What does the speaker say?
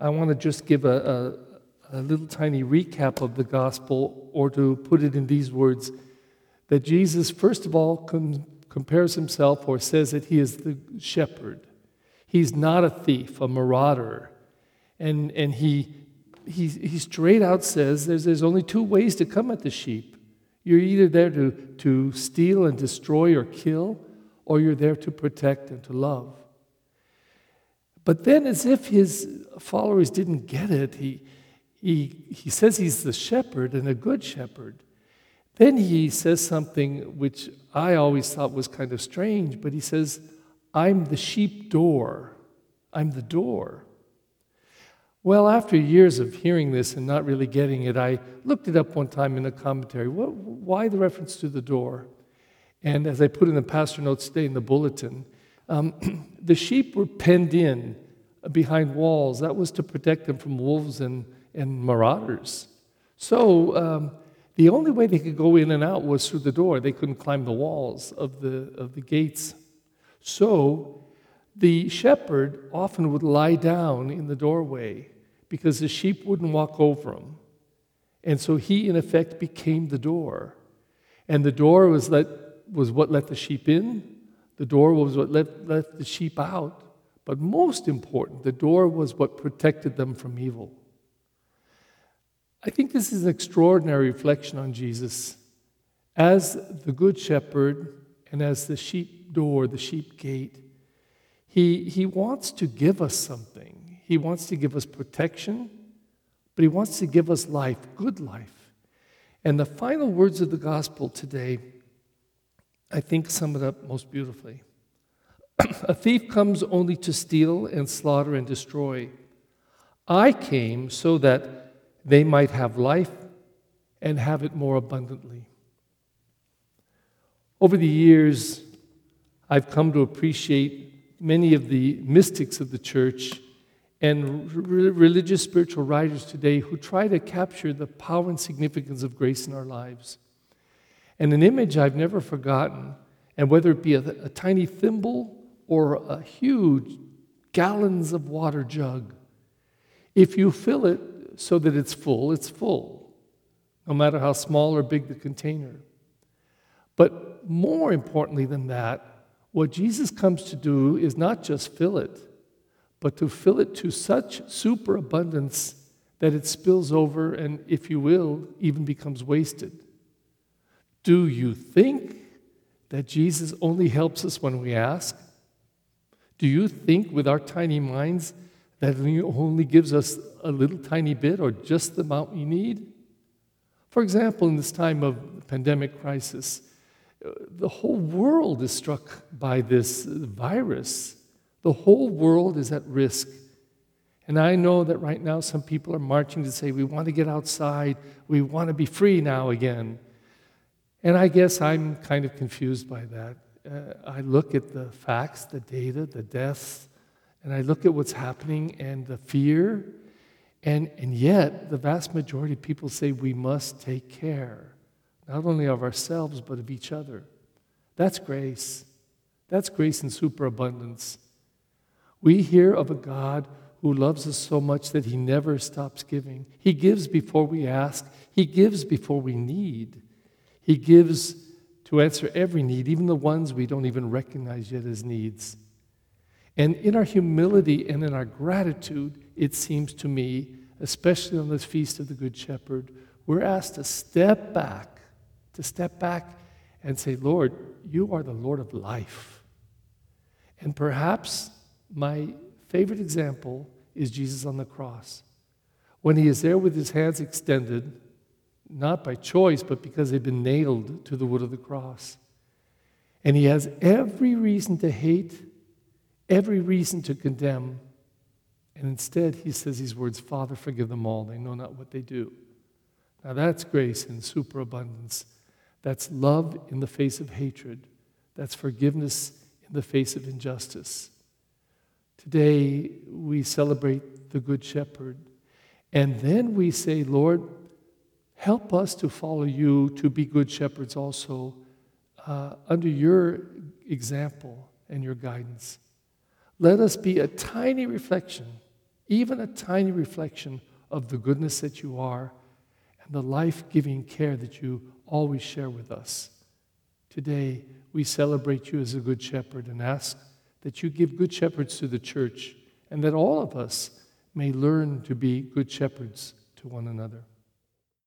I want to just give a, a, a little tiny recap of the gospel, or to put it in these words that Jesus, first of all, com- compares himself or says that he is the shepherd. He's not a thief, a marauder. And, and he, he, he straight out says there's, there's only two ways to come at the sheep. You're either there to, to steal and destroy or kill, or you're there to protect and to love. But then, as if his followers didn't get it, he, he, he says he's the shepherd and a good shepherd. Then he says something which I always thought was kind of strange, but he says, I'm the sheep door. I'm the door. Well, after years of hearing this and not really getting it, I looked it up one time in a commentary. What, why the reference to the door? And as I put in the pastor notes today in the bulletin, um, the sheep were penned in behind walls. That was to protect them from wolves and, and marauders. So um, the only way they could go in and out was through the door. They couldn't climb the walls of the, of the gates. So the shepherd often would lie down in the doorway because the sheep wouldn't walk over him. And so he, in effect, became the door. And the door was, let, was what let the sheep in, the door was what let, let the sheep out. But most important, the door was what protected them from evil. I think this is an extraordinary reflection on Jesus as the Good Shepherd and as the sheep door, the sheep gate. He, he wants to give us something. He wants to give us protection, but He wants to give us life, good life. And the final words of the gospel today, I think, sum it up most beautifully. A thief comes only to steal and slaughter and destroy. I came so that they might have life and have it more abundantly. Over the years, I've come to appreciate many of the mystics of the church and religious spiritual writers today who try to capture the power and significance of grace in our lives. And an image I've never forgotten, and whether it be a, a tiny thimble or a huge gallons of water jug, if you fill it so that it's full, it's full, no matter how small or big the container. But more importantly than that, what Jesus comes to do is not just fill it, but to fill it to such superabundance that it spills over and, if you will, even becomes wasted. Do you think that Jesus only helps us when we ask? Do you think with our tiny minds that He only gives us a little tiny bit or just the amount we need? For example, in this time of pandemic crisis, the whole world is struck by this virus. The whole world is at risk. And I know that right now some people are marching to say, we want to get outside, we want to be free now again. And I guess I'm kind of confused by that. Uh, I look at the facts, the data, the deaths, and I look at what's happening and the fear, and, and yet the vast majority of people say we must take care not only of ourselves, but of each other. That's grace. That's grace in superabundance. We hear of a God who loves us so much that he never stops giving. He gives before we ask, he gives before we need. He gives to answer every need, even the ones we don't even recognize yet as needs. And in our humility and in our gratitude, it seems to me, especially on this feast of the Good Shepherd, we're asked to step back to step back and say, Lord, you are the Lord of life. And perhaps my favorite example is Jesus on the cross. When he is there with his hands extended, not by choice, but because they've been nailed to the wood of the cross. And he has every reason to hate, every reason to condemn. And instead, he says these words Father, forgive them all. They know not what they do. Now, that's grace in superabundance. That's love in the face of hatred. That's forgiveness in the face of injustice. Today, we celebrate the Good Shepherd. And then we say, Lord, help us to follow you, to be good shepherds also, uh, under your example and your guidance. Let us be a tiny reflection, even a tiny reflection of the goodness that you are and the life giving care that you always share with us. Today, we celebrate you as a good shepherd and ask that you give good shepherds to the church and that all of us may learn to be good shepherds to one another.